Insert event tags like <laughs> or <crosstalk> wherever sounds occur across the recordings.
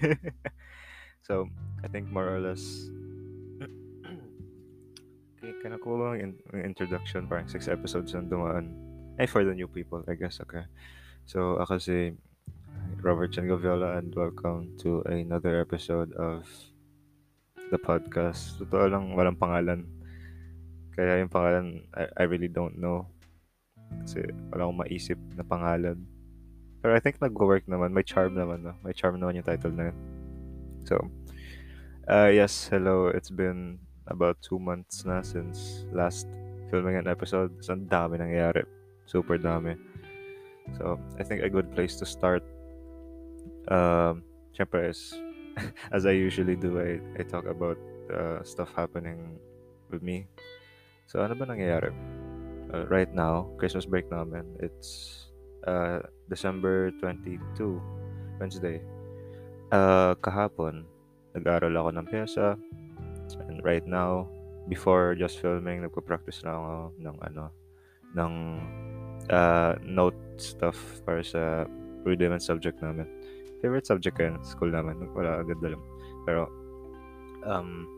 <laughs> so, I think more or less, <clears throat> kaya ko ba yung introduction, parang six episodes na dumaan. Ay, for the new people, I guess, okay. So, ako si Robert Chan Gaviola and welcome to another episode of the podcast. Totoo lang, walang pangalan. Kaya yung pangalan, I, I really don't know. Kasi wala akong maisip na pangalan. Pero I think nag-work naman. May charm naman, no? May charm naman yung title na yun. So, uh, yes, hello. It's been about two months na since last filming an episode. So, ang dami nangyayari. Super dami. So, I think a good place to start, um, syempre is, <laughs> as I usually do, I, I talk about uh, stuff happening with me. So, ano ba nangyayari? Uh, right now, Christmas break namin, it's uh, December 22, Wednesday. Uh, kahapon, nag-aaral ako ng pyesa. And right now, before just filming, nagpo-practice na ako ng ano, ng uh, note stuff para sa rudiment subject namin. Favorite subject ko yun, school namin. Wala, ganda lang. Pero, um,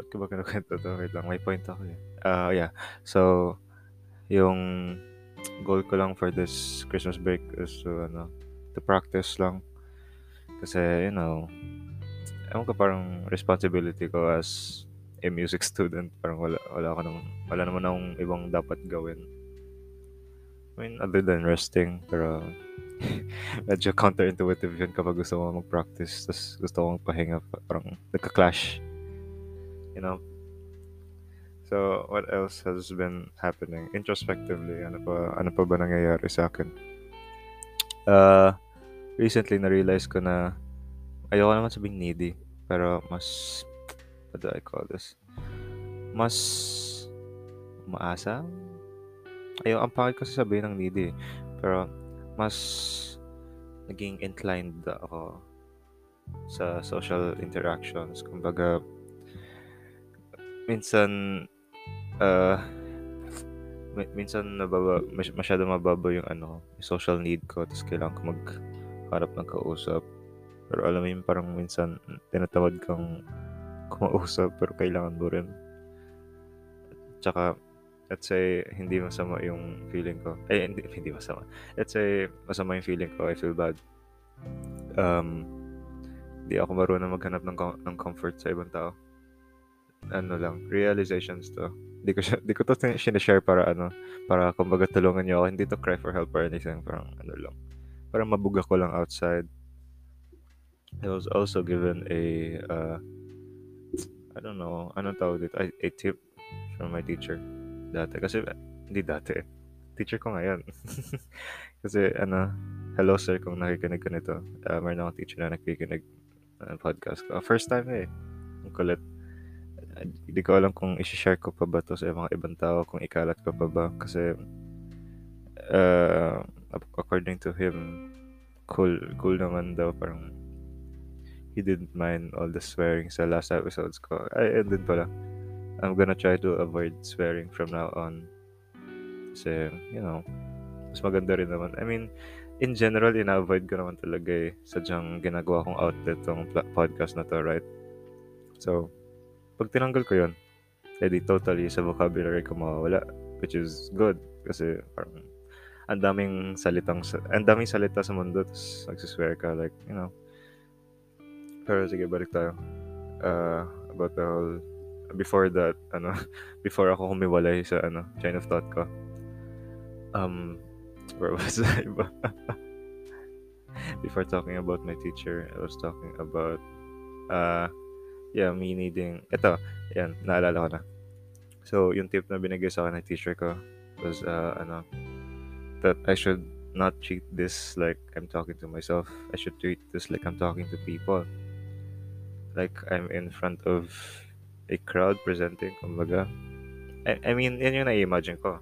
ba't ko ba kinukwento to? Wait lang, may point ako eh. Uh, yeah. So, yung goal ko lang for this Christmas break is to, ano, to practice lang. Kasi, you know, ewan ko parang responsibility ko as a music student. Parang wala, wala, ako naman, wala naman akong ibang dapat gawin. I mean, other than resting, pero <laughs> medyo counterintuitive yun kapag gusto mo mag-practice, tapos gusto ko pahinga, parang nagka-clash. You know, So, what else has been happening introspectively? Ano pa, ano pa ba nangyayari sa akin? Uh, recently, na-realize ko na ayoko naman sabing needy. Pero mas, what do I call this? Mas umaasa? Ayaw, ang pangit kasi sabihin ng needy. Pero, mas naging inclined ako sa social interactions. Kumbaga, minsan uh, minsan nababa, masyado mababa yung ano, social need ko, tapos kailangan ko magharap ng kausap. Pero alam mo yung parang minsan tinatawad kang kumausap pero kailangan mo rin. Tsaka, let's say, hindi masama yung feeling ko. Eh, hindi, <laughs> hindi masama. Let's say, masama yung feeling ko. I feel bad. Um, hindi ako marunong maghanap ng, ng comfort sa ibang tao. Ano lang, realizations to Di ko siya, di ko to sinashare para ano, para kumbaga tulungan niyo ako. Hindi to cry for help or anything. Parang ano lang. Parang mabuga ko lang outside. I was also given a, uh, I don't know, anong tawag dito? A, a tip from my teacher. Dati. Kasi, hindi dati. Teacher ko ngayon. <laughs> Kasi, ano, hello sir kung nakikinig ka nito. Uh, meron akong teacher na nakikinig ng podcast ko. First time eh. Ang kulit hindi ko alam kung i-share ko pa ba to sa mga ibang tao, kung ikalat ko pa ba. Kasi, uh, according to him, cool, cool naman daw. Parang, he didn't mind all the swearing sa last episodes ko. Ay, and then pala, I'm gonna try to avoid swearing from now on. Kasi, you know, mas maganda rin naman. I mean, in general, ina-avoid ko naman talaga eh. Sadyang ginagawa kong outlet tong podcast na to, right? So, pag tinanggal ko yun, edi totally sa vocabulary ko mawawala. Which is good. Kasi parang ang daming salitang ang daming salita sa mundo tapos nagsiswear ka like you know pero sige balik tayo uh, about the whole before that ano <laughs> before ako humiwalay sa ano chain of thought ko um where was I <laughs> before talking about my teacher I was talking about uh yeah, me needing, ito, yan, naalala ko na. So, yung tip na binigay sa akin ng teacher ko was, uh, ano, that I should not treat this like I'm talking to myself. I should treat this like I'm talking to people. Like I'm in front of a crowd presenting, kumbaga. I, I mean, yan yung na-imagine ko.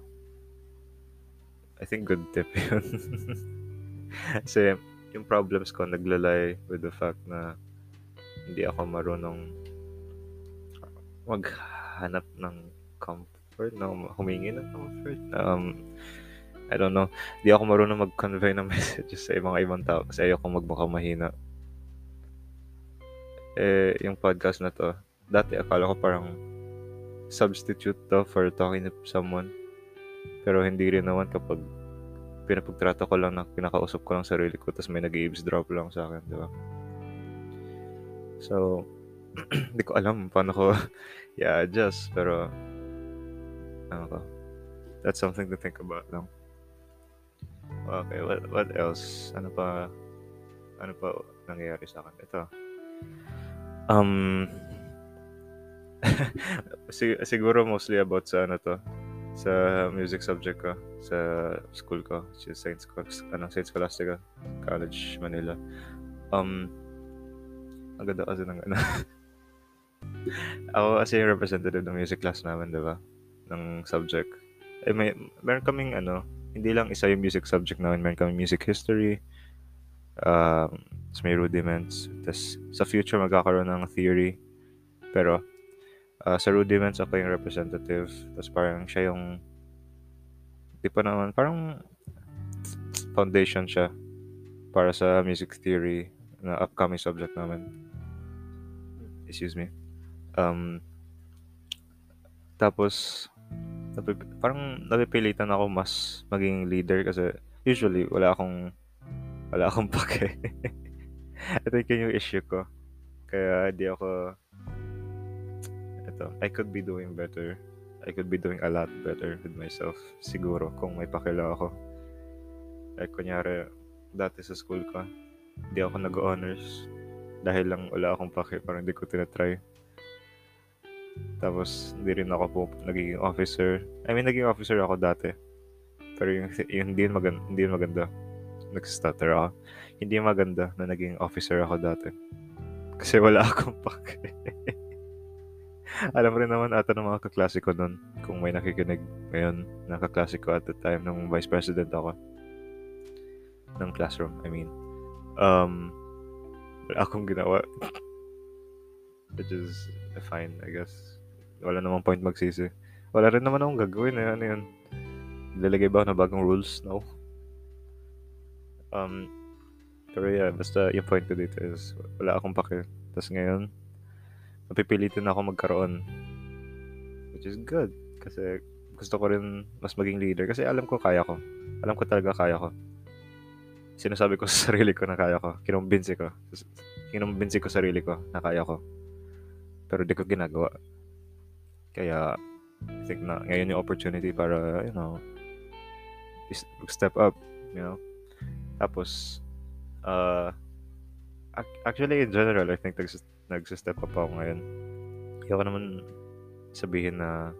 I think good tip <laughs> yun. Kasi yung problems ko naglalay with the fact na hindi ako marunong maghanap ng comfort, no? humingi ng comfort. Um, I don't know. Di ako marunong mag-convey ng <laughs> messages sa mga ibang tao kasi ayoko magmukhang mahina. Eh, yung podcast na to, dati akala ko parang substitute to for talking to someone. Pero hindi rin naman kapag pinapagtrato ko lang na kinakausap ko lang sarili ko tapos may nag-eavesdrop lang sa akin, di ba? So, hindi ko alam paano ko <laughs> i-adjust pero ano ko, that's something to think about lang. Okay, what, what else? Ano pa ano pa nangyayari sa akin? Ito. Um, <laughs> sig- siguro mostly about sa ano to, sa music subject ko, sa school ko, is Saint, ano, Saint Scholastica College, Manila. Um, ang ganda kasi ng ano. <laughs> Ako kasi yung representative ng music class namin, di ba? Ng subject. Eh, may, meron kaming ano, hindi lang isa yung music subject namin, meron kaming music history, um, tapos may rudiments, tapos sa future magkakaroon ng theory, pero uh, sa rudiments ako yung representative, tapos parang siya yung, di pa naman, parang foundation siya para sa music theory na upcoming subject namin. Excuse me. Um, tapos, napip- parang napipilitan ako mas maging leader kasi usually wala akong wala akong <laughs> pake. I think yun yung issue ko. Kaya di ako ito, I could be doing better. I could be doing a lot better with myself. Siguro kung may pakila ako. Like kunyari, dati sa school ko, di ako nag-honors dahil lang wala akong pake, parang hindi ko tinatry. Tapos, hindi rin ako po nagiging officer. I mean, naging officer ako dati. Pero yung, yung hindi maganda, hindi maganda. Nag-stutter ako. Hindi maganda na naging officer ako dati. Kasi wala <laughs> akong pake. Alam rin naman ata ng mga kaklase ko nun, kung may nakikinig ngayon, na kaklase ko at the time, nung vice president ako. Ng classroom, I mean. Um, wala akong ginawa. <laughs> Which is fine, I guess. Wala namang point magsisi. Wala rin naman akong gagawin eh. Ano yun? Lalagay ba ako na bagong rules? No. Um, pero yeah, basta yung point ko dito is wala akong pake. Tapos ngayon, napipilitin ako magkaroon. Which is good. Kasi gusto ko rin mas maging leader. Kasi alam ko kaya ko. Alam ko talaga kaya ko. Sinasabi ko <laughs> sa sarili ko na kaya ko. Kinumbinsi ko. Kinumbinsi ko sarili ko na kaya ko. Pero di ko ginagawa. Kaya, I think na ngayon yung opportunity para, you know, step up, you know. Tapos, uh, actually, in general, I think nags- nag-step up ako ngayon. Kaya ko naman sabihin na,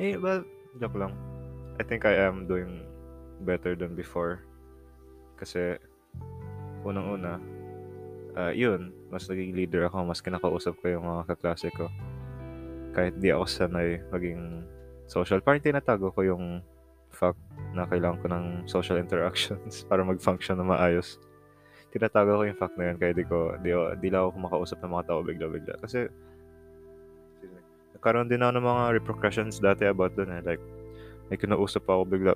eh, well, joke lang. I think I am doing better than before. Kasi, unang-una, uh, yun, mas naging leader ako, mas kinakausap ko yung mga kaklase ko. Kahit di ako sanay maging social. Parang tinatago ko yung fact na kailangan ko ng social interactions <laughs> para mag-function na maayos. Tinatago ko yung fact na yun kaya di ko, di, di lang ako kumakausap ng mga tao bigla-bigla. Kasi, nagkaroon din ako ng mga repercussions dati about dun eh. Like, may kinausap ako bigla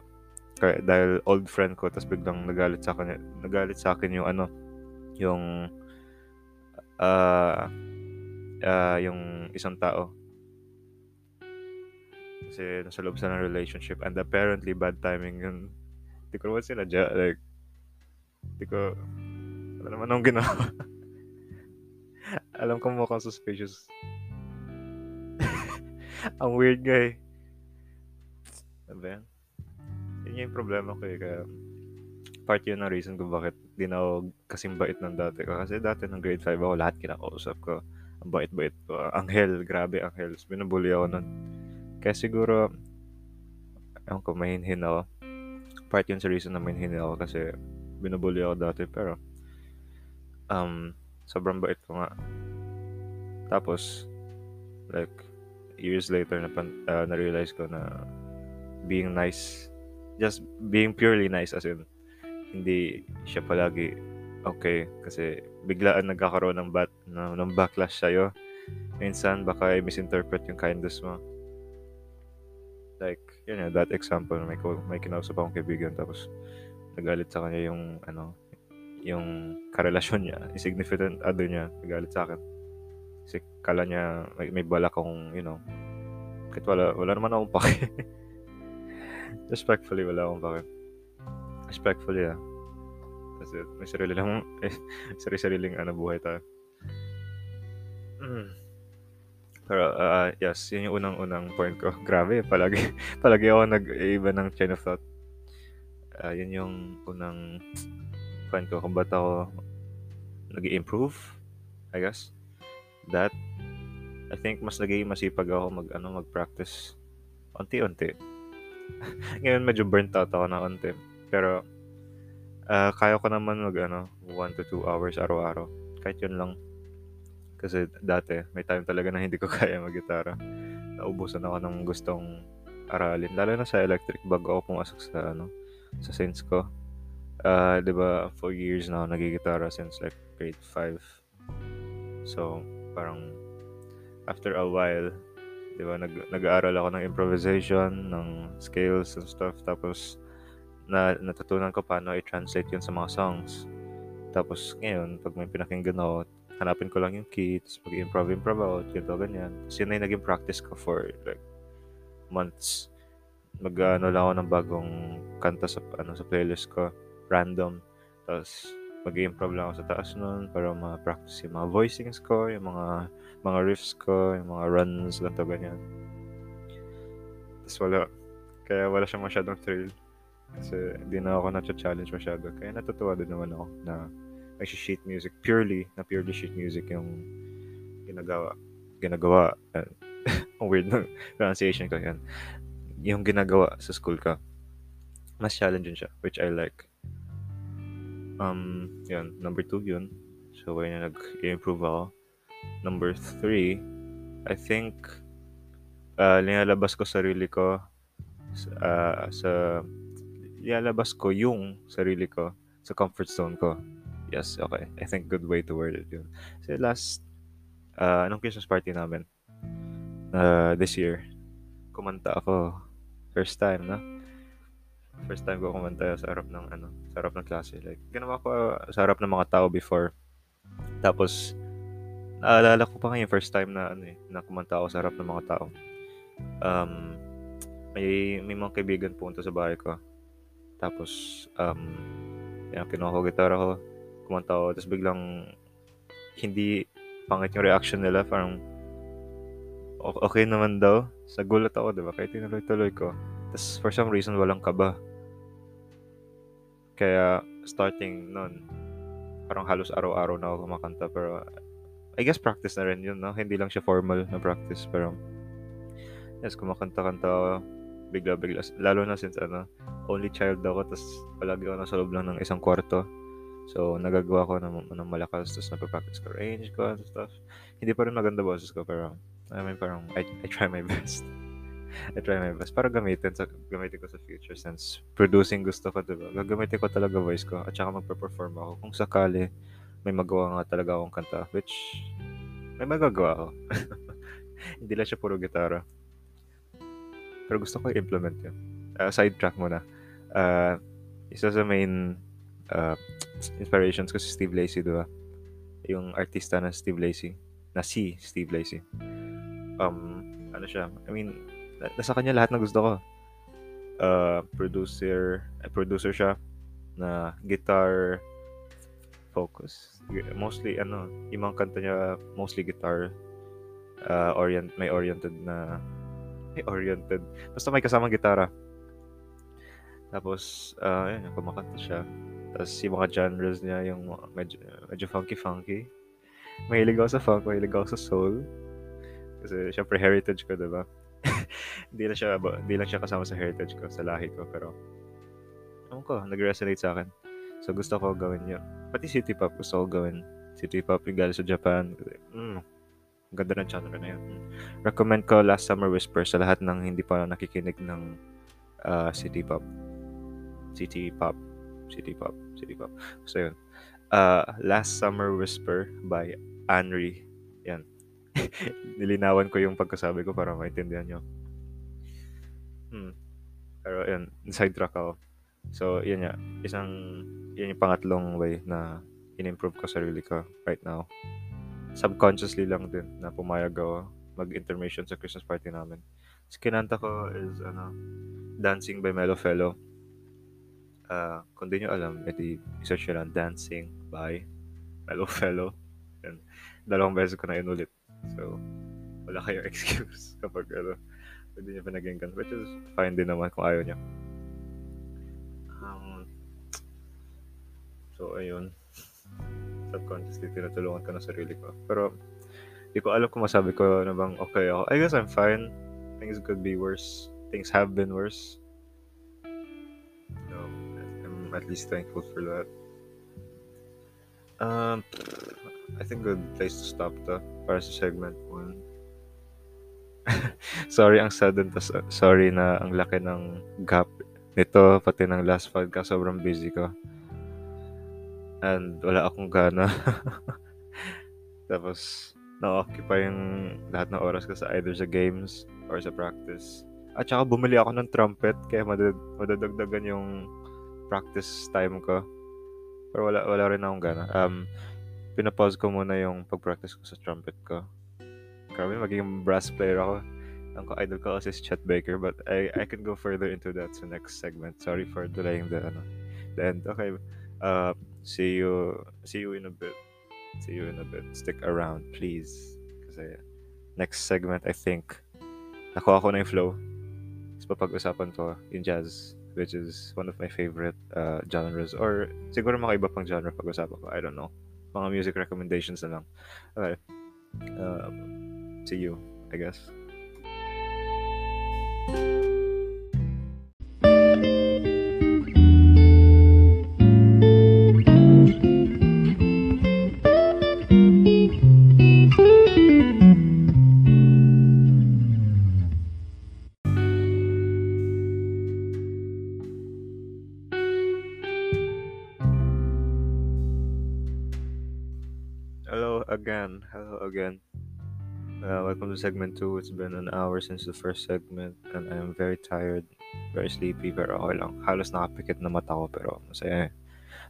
kaya, dahil old friend ko tapos biglang nagalit sa akin nagalit sa akin yung ano yung uh, uh, yung isang tao. Kasi nasa loob sa ng relationship and apparently bad timing yun. Hindi ko naman sinadya like hindi ko wala naman akong ginawa. <laughs> Alam ko mukhang suspicious. <laughs> Ang weird guy ano ba yan? Yun yung problema ko eh kaya part yun ng reason ko bakit di na ako kasing bait ng dati ko kasi dati ng grade 5 ako lahat kinakausap ko ang bait-bait ko anghel grabe anghel binubuli ako nun kaya siguro, ewan ko, mahinhin ako. Part yun sa reason na mahinhin ako kasi binubuli ako dati. Pero, um, sobrang bait ko nga. Tapos, like, years later, na, uh, na-realize ko na being nice, just being purely nice as in, hindi siya palagi okay kasi biglaan nagkakaroon ng bat ng, ng backlash sa'yo minsan baka i-misinterpret yung kindness mo like, yun nga, that example, may, may kinausap akong kaibigan, tapos nagalit sa kanya yung, ano, yung karelasyon niya, insignificant other niya, nagalit sa akin. Kasi kala niya may, may bala kong, you know, kahit wala, wala naman akong pake. <laughs> Respectfully, wala akong pake. Respectfully, ah. Kasi may sarili lang, <laughs> eh, sarili-sariling ano, buhay tayo. Mm. Pero, uh, yes, yun yung unang-unang point ko. <laughs> Grabe, palagi, <laughs> palagi ako nag-iba ng chain of thought. Uh, yun yung unang point ko kung ba't ako nag improve I guess. That, I think mas naging masipag ako mag, ano, mag-practice unti-unti. Ngayon medyo burnt out ako na unti. Pero, uh, kaya ko naman mag, ano, 1 to 2 hours araw-araw. Kahit yun lang. Kasi dati, may time talaga na hindi ko <laughs> kaya mag-gitara. Naubusan ako ng gustong aralin. Lalo na sa electric bago ako pumasok sa, ano, sa sense ko. Uh, 'di ba, for years na ako nagigitara since like grade 5. So, parang after a while, 'di ba, nag nag-aaral ako ng improvisation, ng scales and stuff tapos na natutunan ko paano i-translate 'yun sa mga songs. Tapos ngayon, pag may pinakinggan ako, hanapin ko lang yung key, tapos mag-improv, improv out, ganito, ganyan. Tapos yun na yung naging practice ko for like months. Mag-ano lang ako ng bagong kanta sa, ano, sa playlist ko, random. Tapos mag-improv lang ako sa taas nun para ma-practice yung mga voicings ko, yung mga mga riffs ko, yung mga runs, ganito, ganyan. Tapos wala. Kaya wala siyang masyadong thrill. Kasi hindi na ako na-challenge masyado. Kaya natutuwa din naman ako na may sheet music. Purely, na purely sheet music yung ginagawa. Ginagawa. <laughs> Ang weird ng pronunciation ko yan. Yung ginagawa sa school ka. Mas challenging siya, which I like um, yun, number two yun. So, kaya na nag-improve ako. Number three, I think, uh, linalabas ko sarili ko uh, sa, linalabas ko yung sarili ko sa comfort zone ko. Yes, okay. I think good way to word it yun. So, last, uh, anong Christmas party namin? Uh, this year, kumanta ako. First time, no? first time ko kumanta sa harap ng ano, sa harap ng klase. Like, ginawa ko uh, sa harap ng mga tao before. Tapos, naalala ko pa ngayon first time na ano eh, na kumanta ako sa harap ng mga tao. Um, may, may mga kaibigan punta sa bahay ko. Tapos, um, yan, kinuha ko gitara ko, kumanta ako, tapos biglang hindi pangit yung reaction nila, parang okay naman daw. Sa gulat ako, di ba? Kaya tinuloy-tuloy ko. Tapos for some reason, walang kaba. Kaya starting nun, parang halos araw-araw na ako kumakanta. Pero I guess practice na rin yun, no? Hindi lang siya formal na practice. Pero yes, kumakanta-kanta ako bigla-bigla. Lalo na since ano, only child ako, tapos palagi ako nasa loob lang ng isang kwarto. So, nagagawa ko ng, ng malakas, tapos napapractice ko range ko and stuff. Hindi pa rin maganda boses ko, pero I mean, parang I, I try my <laughs> best. I try my best para gamitin sa gamitin ko sa future since producing gusto ko, diba? Gagamitin ko talaga voice ko at saka magpe-perform ako kung sakali may magawa nga talaga akong kanta which may magagawa ako. <laughs> Hindi lang siya puro gitara. Pero gusto ko i-implement yun. Uh, sidetrack muna. Uh, isa sa main uh, inspirations ko si Steve Lacy, di ba? Yung artista na Steve Lacy. Na si Steve Lacy. Um, ano siya? I mean, nasa kanya lahat na gusto ko. Uh, producer, uh, producer siya na guitar focus. Mostly, ano, yung mga kanta niya, mostly guitar uh, orient, may oriented na <laughs> oriented. Basta may kasamang gitara. Tapos, uh, yun, kumakanta siya. Tapos, yung mga genres niya, yung medyo, medyo funky-funky. Mahilig ako sa funk, mahilig ako sa soul. Kasi, syempre, heritage ko, diba? <laughs> hindi lang siya hindi lang siya kasama sa heritage ko, sa lahi ko, pero ewan ko, nag-resonate sa akin. So gusto ko gawin yun. Pati city pop gusto ko gawin. City pop yung galing sa Japan. Mm, ganda ng genre na yun. Recommend ko Last Summer Whisper sa lahat ng hindi pa nakikinig ng uh, city pop. City pop. City pop. City pop. So yun. Uh, Last Summer Whisper by Anri. Yan. <laughs> nilinawan ko yung pagkasabi ko para maintindihan nyo. Hmm. Pero yun, sidetrack ako. So, yun nga. Isang, yun yung pangatlong way na in-improve ko sarili ko right now. Subconsciously lang din na pumayag ako mag-intermission sa Christmas party namin. Sa kinanta ko is ano, Dancing by Mellow Fellow. Uh, kung di nyo alam, edi isearch nyo lang Dancing by Mellow Fellow. And dalawang beses ko na inulit. So, wala kayong <laughs> excuse kapag ano, hindi nyo pinaginggan. Which is fine din naman kung ayaw nyo. Um, so, ayun. Subconsciously, tinutulungan ko na sarili ko. Pero, di ko alam kung masabi ko na bang okay ako. I guess I'm fine. Things could be worse. Things have been worse. So, I'm at least thankful for that. Um, I think good place to stop to para sa segment 1. <laughs> sorry ang sudden tas sorry na ang laki ng gap nito pati ng last podcast sobrang busy ko and wala akong gana <laughs> tapos na-occupy yung lahat ng oras ko sa either sa games or sa practice. At saka bumili ako ng trumpet kaya madad madadagdagan yung practice time ko. Pero wala, wala rin akong gana. Um, pinapause ko muna yung pag-practice ko sa trumpet ko. Grabe, magiging brass player ako. Ang idol ko kasi si Chet Baker but I, I can go further into that sa next segment. Sorry for delaying the, ano, the end. Okay, uh, see you, see you in a bit. See you in a bit. Stick around, please. Kasi next segment, I think, nakuha ko na yung flow. Tapos papag-usapan ko yung jazz, which is one of my favorite uh, genres. Or siguro mga iba pang genre pag-usapan ko. I don't know. Mga music recommendations na lang. Okay. Uh, see you, I guess. Again. Uh, welcome to segment 2. It's been an hour since the first segment and I am very tired, very sleepy, pero okay lang. Halos nakapikit na mata ko pero masaya eh.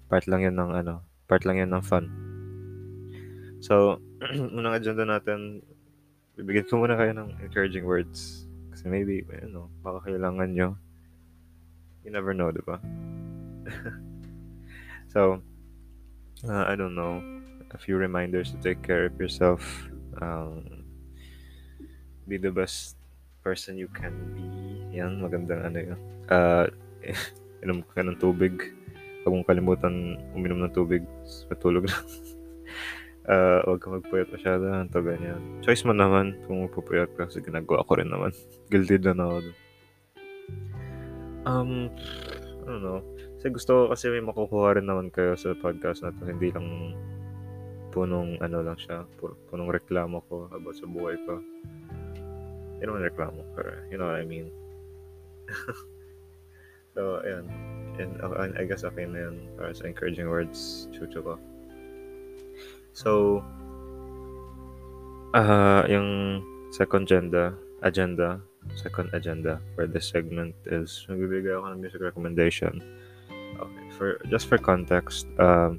Part lang yun ng ano, part lang yun ng fun. So, <clears throat> unang agenda natin, bibigyan ko muna kayo ng encouraging words. Kasi maybe, you know, baka kailangan nyo. You never know, di ba? <laughs> so, uh, I don't know a few reminders to take care of yourself. Um, be the best person you can be. Yan, magandang ano yun. Uh, <laughs> inom ka ng tubig. Huwag mong kalimutan uminom ng tubig. Matulog lang. uh, <laughs> huwag ka magpuyat masyado. Ito ganyan. Choice mo naman kung magpupuyat ka kasi ginagawa ko rin naman. <laughs> Guilty na ako dun. Um, I don't know. Kasi gusto ko kasi may makukuha rin naman kayo sa podcast na to. Hindi lang punong ano lang siya, punong reklamo ko about sa buhay ko. Hindi naman reklamo, pero you know what I mean. <laughs> so, ayan. And I guess okay na yun para sa encouraging words, chucho ko. So, uh, yung second agenda, agenda, second agenda for this segment is magbibigay ako ng music recommendation. Okay, for just for context, um,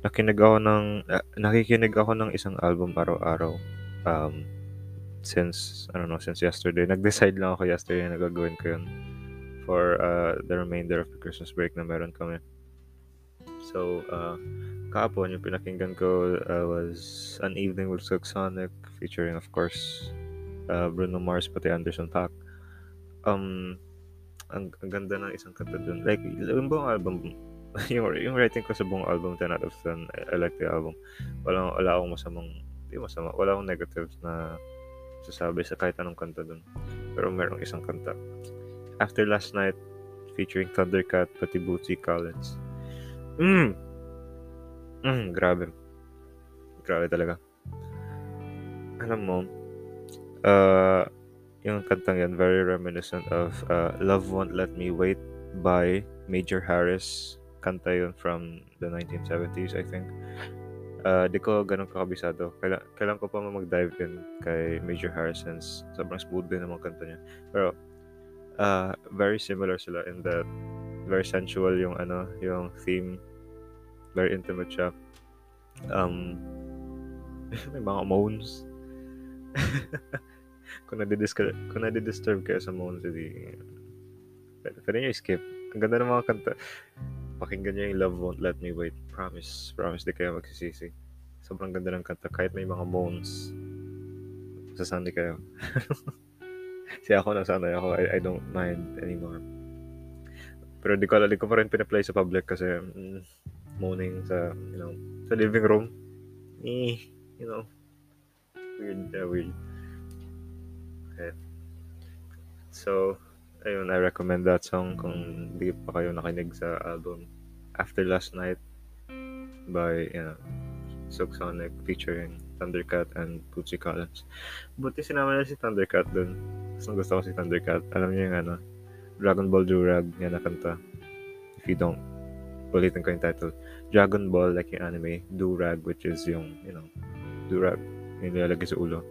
nakinig ako ng uh, nakikinig ako ng isang album araw-araw. Um, since, I don't know, since yesterday. <laughs> Nag-decide lang ako yesterday na gagawin ko yun for uh, the remainder of the Christmas break na meron kami. So, uh, kahapon, yung pinakinggan ko uh, was An Evening with Silk Sonic featuring, of course, uh, Bruno Mars pati Anderson Paak. Um, ang, ang ganda ng isang kanta dun. Like, yung buong album, <laughs> yung, yung rating ko sa buong album, 10 out of 10. I, I like the album. Wala, wala akong masamang, hindi masama, wala akong negative na sasabi sa kahit anong kanta dun. Pero merong isang kanta. After Last Night, featuring Thundercat, pati Bootsy Collins. Mm! Mm, grabe. Grabe talaga. Alam mo, uh, yung kantang yan, very reminiscent of uh, Love Won't Let Me Wait by Major Harris kanta yun from the 1970s, I think. Uh, di ko ganun kakabisado. Kaila, kailan ko pa mag-dive in kay Major Harrison's. Sobrang smooth din naman kanta niya. Pero, uh, very similar sila in that very sensual yung ano, yung theme. Very intimate siya. um, <laughs> may mga moans. <laughs> kung nadidisturb, kung nadidisturb kayo sa moans, hindi, pwede nyo skip. Ang ganda ng mga kanta. Pakinggan nyo yung Love Won't Let Me Wait. Promise. Promise di kayo magsisisi. Sobrang ganda ng kanta. Kahit may mga moans, sasandi kayo. <laughs> Kasi ako nasanay ako. I, I don't mind anymore. Pero di ko, di ko pa rin pinaplay sa public kasi mm, moaning sa, you know, sa living room. Eh, you know, weird, uh, weird. Okay. So, ayun, I recommend that song kung di pa kayo nakinig sa album After Last Night by, you know, Silk Sonic featuring Thundercat and Bootsy Collins. Buti sinama na si Thundercat dun. Gusto gusto ko si Thundercat. Alam niyo yung ano, Dragon Ball Durag yan na kanta. If you don't, ulitin ko yung title. Dragon Ball, like yung anime, Durag, which is yung, you know, Durag, yung nilalagay sa ulo.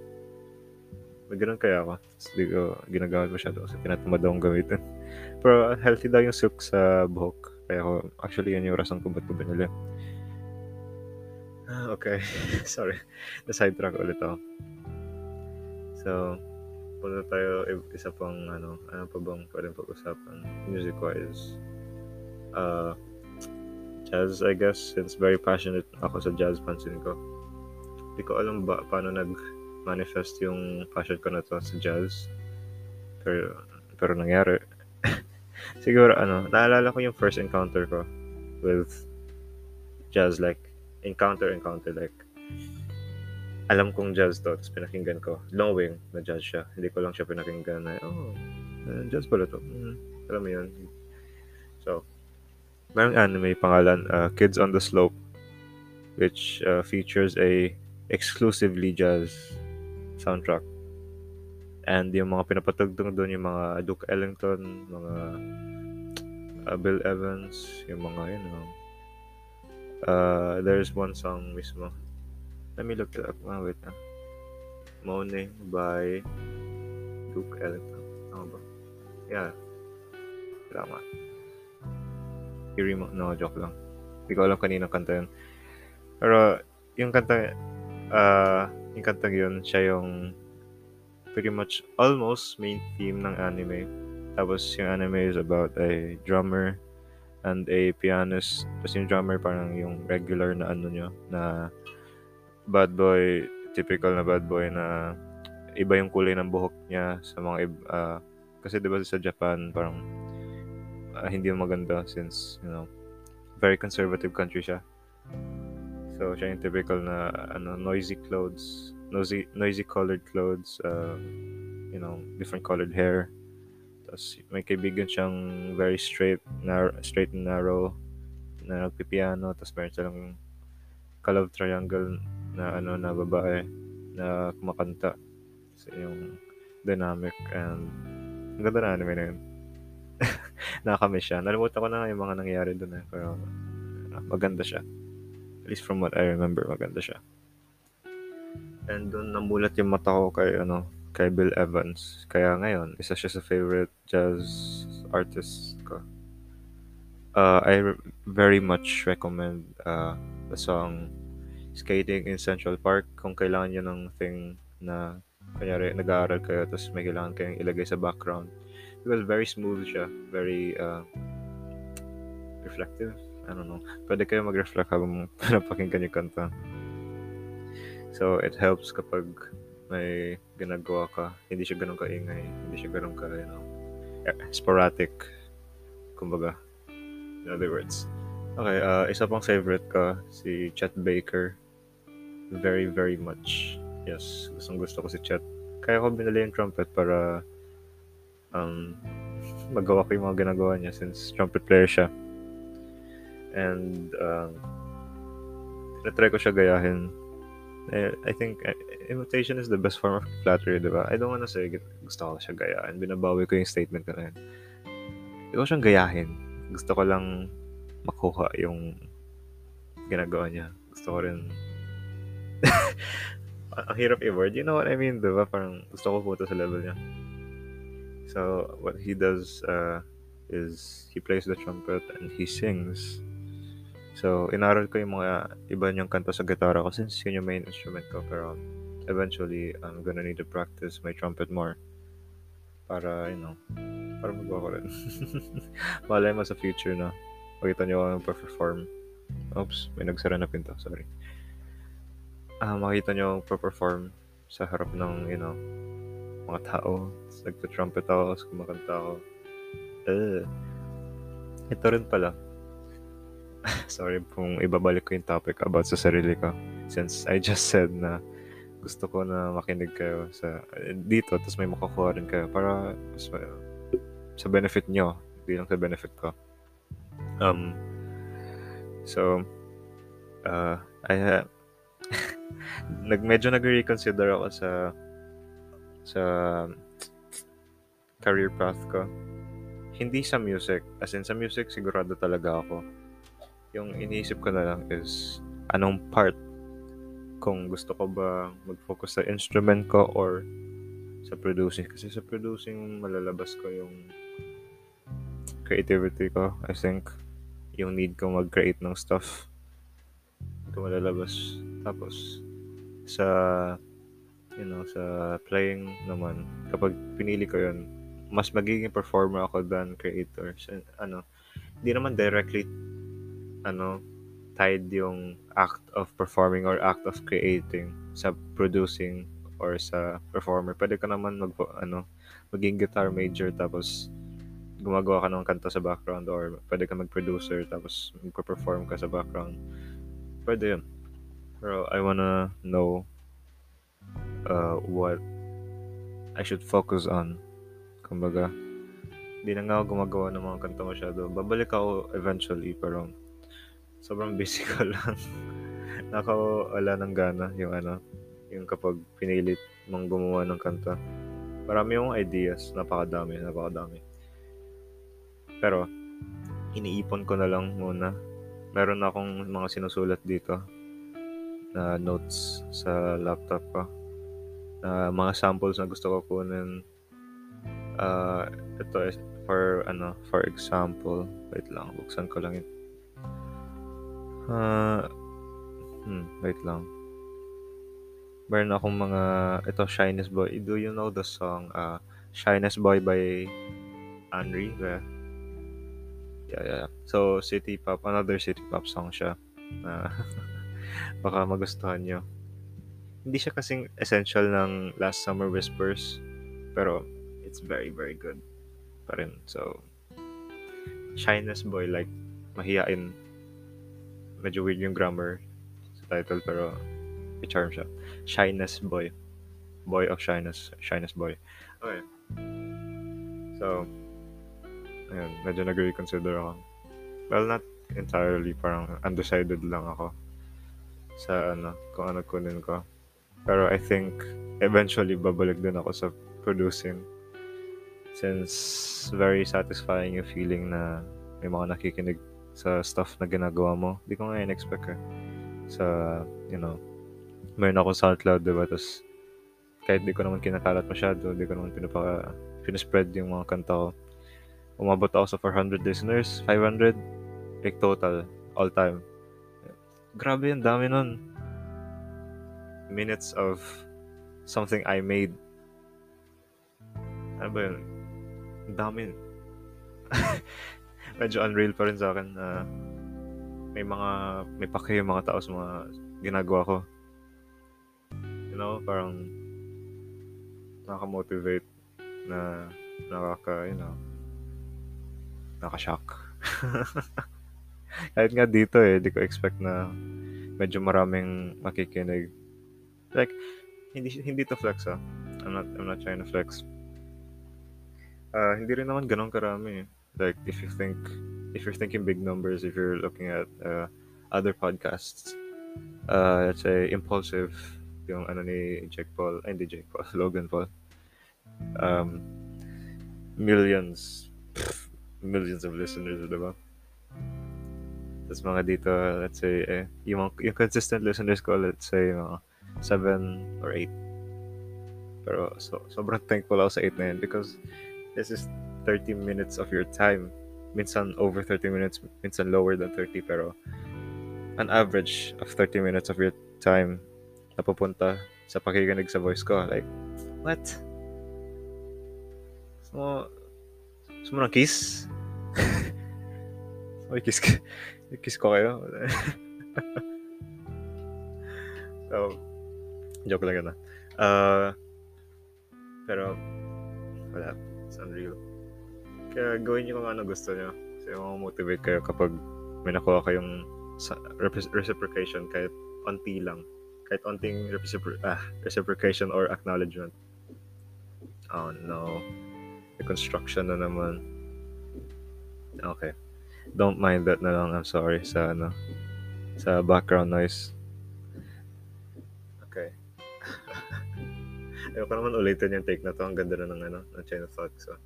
Ganun kaya ako. Hindi ko ginagamit masyado kasi tinatamad akong gamitin. Pero healthy daw yung silk sa buhok. Kaya ako, actually yan yung rason kung ba't ko binili. Ah, okay. <laughs> Sorry. Na-sidetrack ulit ako. So, punta tayo isa pang ano, ano pa bang pwedeng pag-usapan music-wise. Uh, jazz, I guess, since very passionate ako sa jazz, pansin ko. Hindi ko alam ba paano nag-manifest yung passion ko na to sa jazz. Pero, pero nangyari. <laughs> Siguro, ano, naalala ko yung first encounter ko with jazz, like, encounter, encounter, like, alam kong jazz to, tapos pinakinggan ko, knowing na jazz siya. Hindi ko lang siya pinakinggan na, oh, jazz pala to. Mm, alam mo yun. So, merong anime pangalan, uh, Kids on the Slope, which uh, features a exclusively jazz soundtrack. And yung mga pinapatugtog doon, yung mga Duke Ellington, mga uh, Bill Evans, yung mga, you know, uh, there's one song mismo let me look it up. Ah, wait na. Moaning by Duke Ellington. Ano ba? Yeah. Tama. Eerie mo. No, joke lang. Hindi ko alam kanina kanta yun. Pero, yung kanta, uh, yung kanta yun, siya yung pretty much almost main theme ng anime. Tapos, yung anime is about a drummer and a pianist. Tapos yung drummer parang yung regular na ano nyo, na bad boy, typical na bad boy na iba yung kulay ng buhok niya sa mga uh, kasi 'di ba sa Japan parang uh, hindi maganda since you know very conservative country siya. So siya yung typical na ano noisy clothes, noisy noisy colored clothes, uh, you know, different colored hair. Tapos may kaibigan siyang very straight, narrow, straight and narrow na nagpipiano. Tapos meron silang ka-love triangle na ano na babae na kumakanta sa yung dynamic and ang ganda na anime na yun. <laughs> Nakakamiss siya. Nalimutan ko na yung mga nangyayari doon eh. Pero uh, maganda siya. Least from what I remember, maganda siya. And doon namulat yung mata ko kay ano, kay Bill Evans. Kaya ngayon, isa siya sa favorite jazz artist ko. Uh, I re- very much recommend uh, the song skating in Central Park kung kailangan nyo ng thing na kanyari nag-aaral kayo tapos may kailangan kayong ilagay sa background because very smooth siya very uh, reflective I don't know. Pwede kayo mag-reflect habang <laughs> napakinggan yung kanta. So it helps kapag may ginagawa ka. Hindi siya ganun kaingay. Hindi siya ganun ka you know sporadic kumbaga. In other words. Okay, uh, isa pang favorite ko, si Chet Baker. Very, very much. Yes, gustong gusto ko si Chet. Kaya ko binili yung trumpet para um, <laughs> magawa ko yung mga ginagawa niya since trumpet player siya. And um, tinatry ko siya gayahin. Eh, I think uh, imitation is the best form of flattery, di ba? I don't wanna say gusto ko siya gayahin. Binabawi ko yung statement ko na yun. Hindi siyang gayahin. Gusto ko lang makuha yung ginagawa niya. Gusto ko rin <laughs> ang hirap i-word. You know what I mean, diba? Parang gusto ko puto sa level niya. So, what he does uh, is he plays the trumpet and he sings. So, inaral ko yung mga iba niyang kanta sa gitara ko since yun yung main instrument ko. Pero, eventually, I'm gonna need to practice my trumpet more. Para, you know, para magawa ko rin. <laughs> Malay mo sa future na. Pakita niyo ako perform Oops, may nagsara na pinto. Sorry. Ah, makita niyo ako perform sa harap ng, you know, mga tao. Nagpa-trumpet ako, kumakanta ako. Uh, ito rin pala <laughs> sorry kung ibabalik ko yung topic about sa sarili ko. Since I just said na gusto ko na makinig kayo sa dito tapos may makukuha rin kayo. Para sa benefit nyo hindi lang sa benefit ko. Um so uh, I uh, <laughs> nag medyo nag-reconsider ako sa sa career path ko. Hindi sa music. As in sa music sigurado talaga ako yung iniisip ko na lang is anong part kung gusto ko ba mag-focus sa instrument ko or sa producing. Kasi sa producing, malalabas ko yung creativity ko. I think yung need ko mag-create ng stuff. Ito malalabas. Tapos, sa you know, sa playing naman, kapag pinili ko yun, mas magiging performer ako than creator. So, ano, hindi naman directly ano tied yung act of performing or act of creating sa producing or sa performer. Pwede ka naman mag ano maging guitar major tapos gumagawa ka ng kanta sa background or pwede ka mag-producer tapos magpe-perform ka sa background. Pwede yun. Pero I wanna know uh, what I should focus on. Kumbaga, hindi na nga ako gumagawa ng mga kanta masyado. Babalik ako eventually pero sobrang busy ko <laughs> lang. Nakawala ng gana yung ano, yung kapag pinilit mong gumawa ng kanta. Marami yung ideas, napakadami, napakadami. Pero, iniipon ko na lang muna. Meron akong mga sinusulat dito na notes sa laptop ko. Na mga samples na gusto ko kunin. Uh, ito is for ano, for example, wait lang, buksan ko lang ito Uh, hmm, wait lang. Meron akong mga, ito, Shyness Boy. Do you know the song, uh, Shyness Boy by Henry? Yeah. yeah, yeah. So, City Pop, another City Pop song siya. Uh, <laughs> baka magustuhan nyo. Hindi siya kasing essential ng Last Summer Whispers, pero it's very, very good pa rin. So, Shyness Boy, like, mahiyain medyo weird yung grammar sa title pero charm siya. Shyness Boy. Boy of Shyness. Shyness Boy. Okay. So, ayun, medyo nag-reconsider ako. Well, not entirely, parang undecided lang ako sa ano, kung ano kunin ko. Pero I think eventually babalik din ako sa producing since very satisfying yung feeling na may mga nakikinig sa stuff na ginagawa mo. Hindi ko nga in-expect eh. Sa, you know, meron ako SoundCloud, diba? Tapos, kahit di ko naman kinakalat masyado, di ko naman pinapaka, pinispread yung mga kanta ko. Umabot ako sa 400 listeners, 500, like total, all time. Grabe yung dami nun. Minutes of something I made. Ano ba yun? Ang dami. <laughs> medyo unreal pa rin sa akin na may mga may pake yung mga tao sa mga ginagawa ko. You know, parang nakaka-motivate na nakaka, you know, nakaka-shock. <laughs> Kahit nga dito eh, di ko expect na medyo maraming makikinig. Like, hindi hindi to flex ah. I'm not I'm not trying to flex. Uh, hindi rin naman ganun karami eh like if you think if you're thinking big numbers if you're looking at uh, other podcasts uh, let's say impulsive yung ano ni Jake Paul ay hindi Jake Paul <laughs> Logan Paul um, millions pff, millions of listeners diba tapos mga dito let's say eh, yung, yung consistent listeners ko let's say mga 7 or 8 pero so, sobrang thankful ako sa 8 na yun because this is 30 minutes of your time. Minsan over 30 minutes, minsan lower than 30 pero an average of 30 minutes of your time na pupunta sa pakikinig sa voice ko. Like, what? Gusto mo, gusto mo kiss? <laughs> May kiss, kiss ko kayo? so, <laughs> joke lang yun ah. Uh, pero, wala. It's unreal. Kaya gawin niyo kung ano gusto niyo. Kasi motivate kayo kapag may nakuha kayong reciprocation kahit onti lang. Kahit onting recipro- ah, reciprocation or acknowledgement. Oh no. The construction na naman. Okay. Don't mind that na lang. I'm sorry sa ano sa background noise. Okay. <laughs> Ayoko naman ulitin yung take na to. Ang ganda na ng ano, ng chain of thought. So,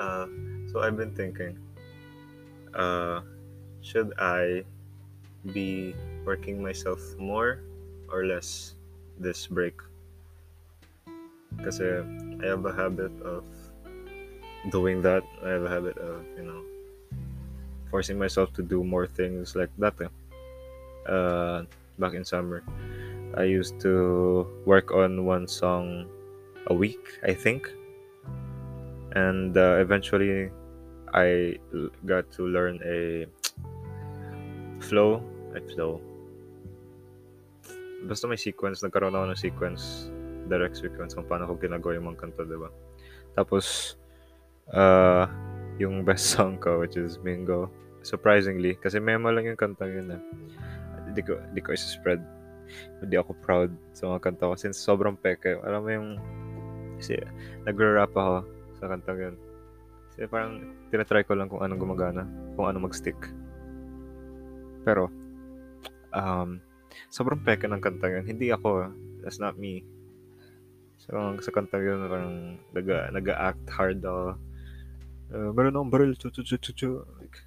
uh, so I've been thinking, uh, should I be working myself more or less this break? Because I have a habit of doing that. I have a habit of, you know, forcing myself to do more things like that. Uh, back in summer, I used to work on one song a week, I think. And uh, eventually, I got to learn a flow. Ay, flow. Basta may sequence, nagkaroon ako ng sequence, direct sequence kung paano ko ginagawa yung mga kanta, di ba? Tapos, uh, yung <laughs> best song ko, which is Mingo, surprisingly, kasi memo lang yung kanta yun eh. Hindi ko, hindi ko isa-spread. Hindi ako proud sa mga kanta ko since sobrang peke. Alam mo yung, kasi nagre-rap ako sa kanta yun. Kasi parang tinatry ko lang kung anong gumagana, kung ano mag-stick. Pero, um, sobrang peke ng kanta yun. Hindi ako, that's not me. So, sa kanta yun, parang naga, naga-act hard ako. Uh, meron akong baril, chu chu chu chu chu. Like,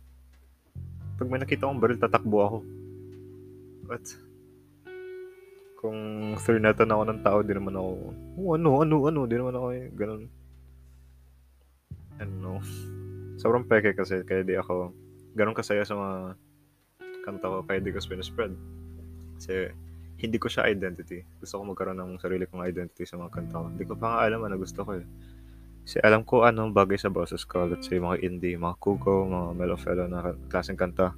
pag may nakita akong baril, tatakbo ako. What? Kung threatened ako ng tao, di naman ako, oh, ano, ano, ano, di naman ako eh, ganun. Know. Sobrang peke kasi, kaya di ako, ganun kasaya sa mga kanta ko, kaya di ko spread. Kasi, hindi ko siya identity. Gusto ko magkaroon ng sarili kong identity sa mga kanta ko. Hindi ko pa nga alam ano gusto ko eh. Kasi alam ko anong bagay sa boses ko. Let's say, mga indie, mga kuko, mga mellow fellow na klaseng kanta.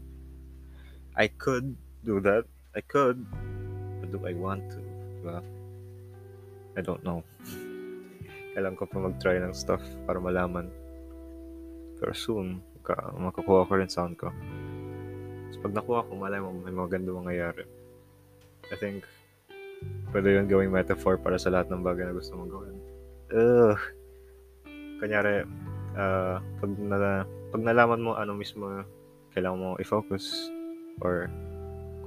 I could do that. I could. But do I want to? Diba? I don't know. Kailan ko pa mag-try ng stuff para malaman. Pero soon, ka, makukuha ko rin sound ko. So, pag nakuha ko, malay mo, may maganda mangyayari. I think, pwede yun gawing metaphor para sa lahat ng bagay na gusto mong gawin. Ugh. Kanyari, uh, pag, na, pag nalaman mo ano mismo kailangan mo i-focus or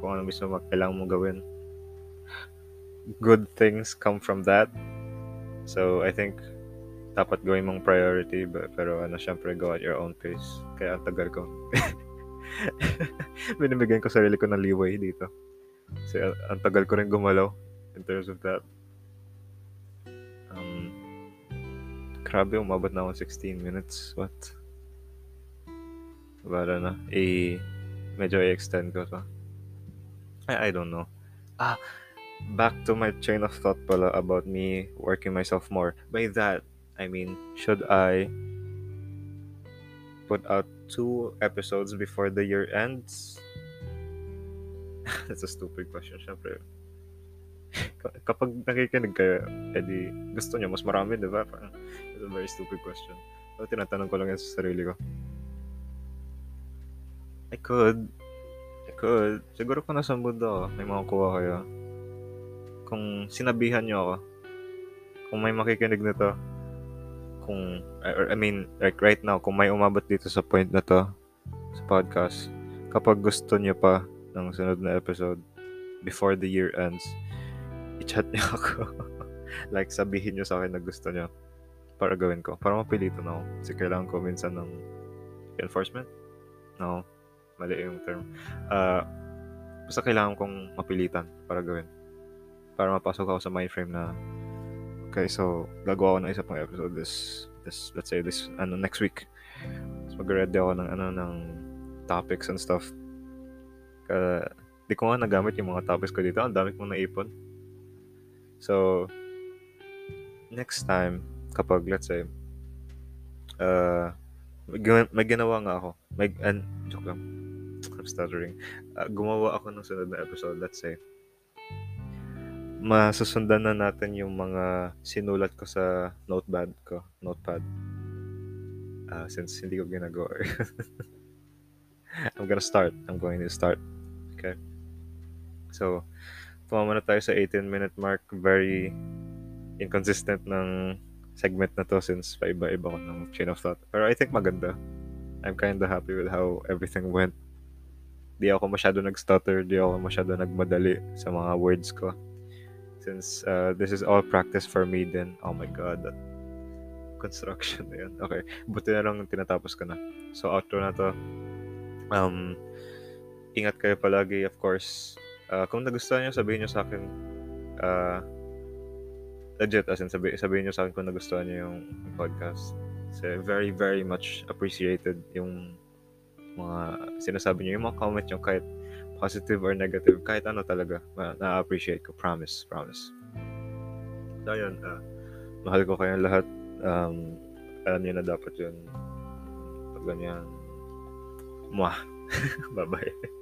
kung ano mismo kailangan mo gawin, good things come from that. So, I think, dapat gawin mong priority, but, pero ano, syempre, go at your own pace. Kaya ang tagal ko. <laughs> Binibigyan ko sarili ko ng leeway dito. Kasi ang, tagal ko rin gumalaw in terms of that. Um, grabe, umabot na ako 16 minutes. What? Para na. I, medyo i-extend ko to. I, I don't know. Ah, back to my chain of thought pala about me working myself more. By that, I mean, should I put out two episodes before the year ends? <laughs> That's a stupid question, syempre. Kapag nakikinig kayo, edi gusto nyo, mas marami, di ba? Parang, it's a very stupid question. So, tinatanong ko lang yan sa sarili ko. I could. I could. Siguro kung nasa mood ako, may makukuha kayo. Kung sinabihan nyo ako, kung may makikinig na to, kung, I mean, like right now, kung may umabot dito sa point na to, sa podcast, kapag gusto nyo pa ng sunod na episode, before the year ends, i-chat nyo <laughs> ako. like, sabihin nyo sa akin na gusto nyo para gawin ko. Para mapilitan ako. Kasi kailangan ko minsan ng enforcement. No, mali yung term. Uh, basta kailangan kong mapilitan para gawin. Para mapasok ako sa mind frame na okay, so gagawa ako ng isa pang episode this, this let's say this, ano, next week. So, mag-ready ako ng, ano, ng topics and stuff. Uh, di ko nga nagamit yung mga topics ko dito. Ang dami kong naipon. So, next time, kapag, let's say, uh, may ginawa nga ako. May, and, joke lang. I'm stuttering. Uh, gumawa ako ng sunod na episode, let's say. Masusundan na natin yung mga sinulat ko sa notepad ko. Notepad. Uh, since hindi ko ginagawa. <laughs> I'm gonna start. I'm going to start. Okay. So, tumama na tayo sa 18 minute mark. Very inconsistent ng segment na to since paiba-iba ko ng chain of thought. Pero I think maganda. I'm kinda happy with how everything went. Di ako masyado nag-stutter, di ako masyado nagmadali sa mga words ko. Since uh, this is all practice for me then, oh my god, that construction na yun. Okay, buti na lang tinatapos ko na. So, outro na to. Um, ingat kayo palagi, of course. Uh, kung nagustuhan nyo, sabihin nyo sa akin, uh, legit, as in sabi, sabihin nyo sa akin kung nagustuhan nyo yung podcast. Kasi very, very much appreciated yung mga sinasabi nyo, yung mga comment nyo, kahit positive or negative, kahit ano talaga, na-appreciate ko. Promise, promise. So, yun, uh, mahal ko kayong lahat. Um, alam nyo na dapat yun. Pag ganyan, mwah. <laughs> Bye-bye.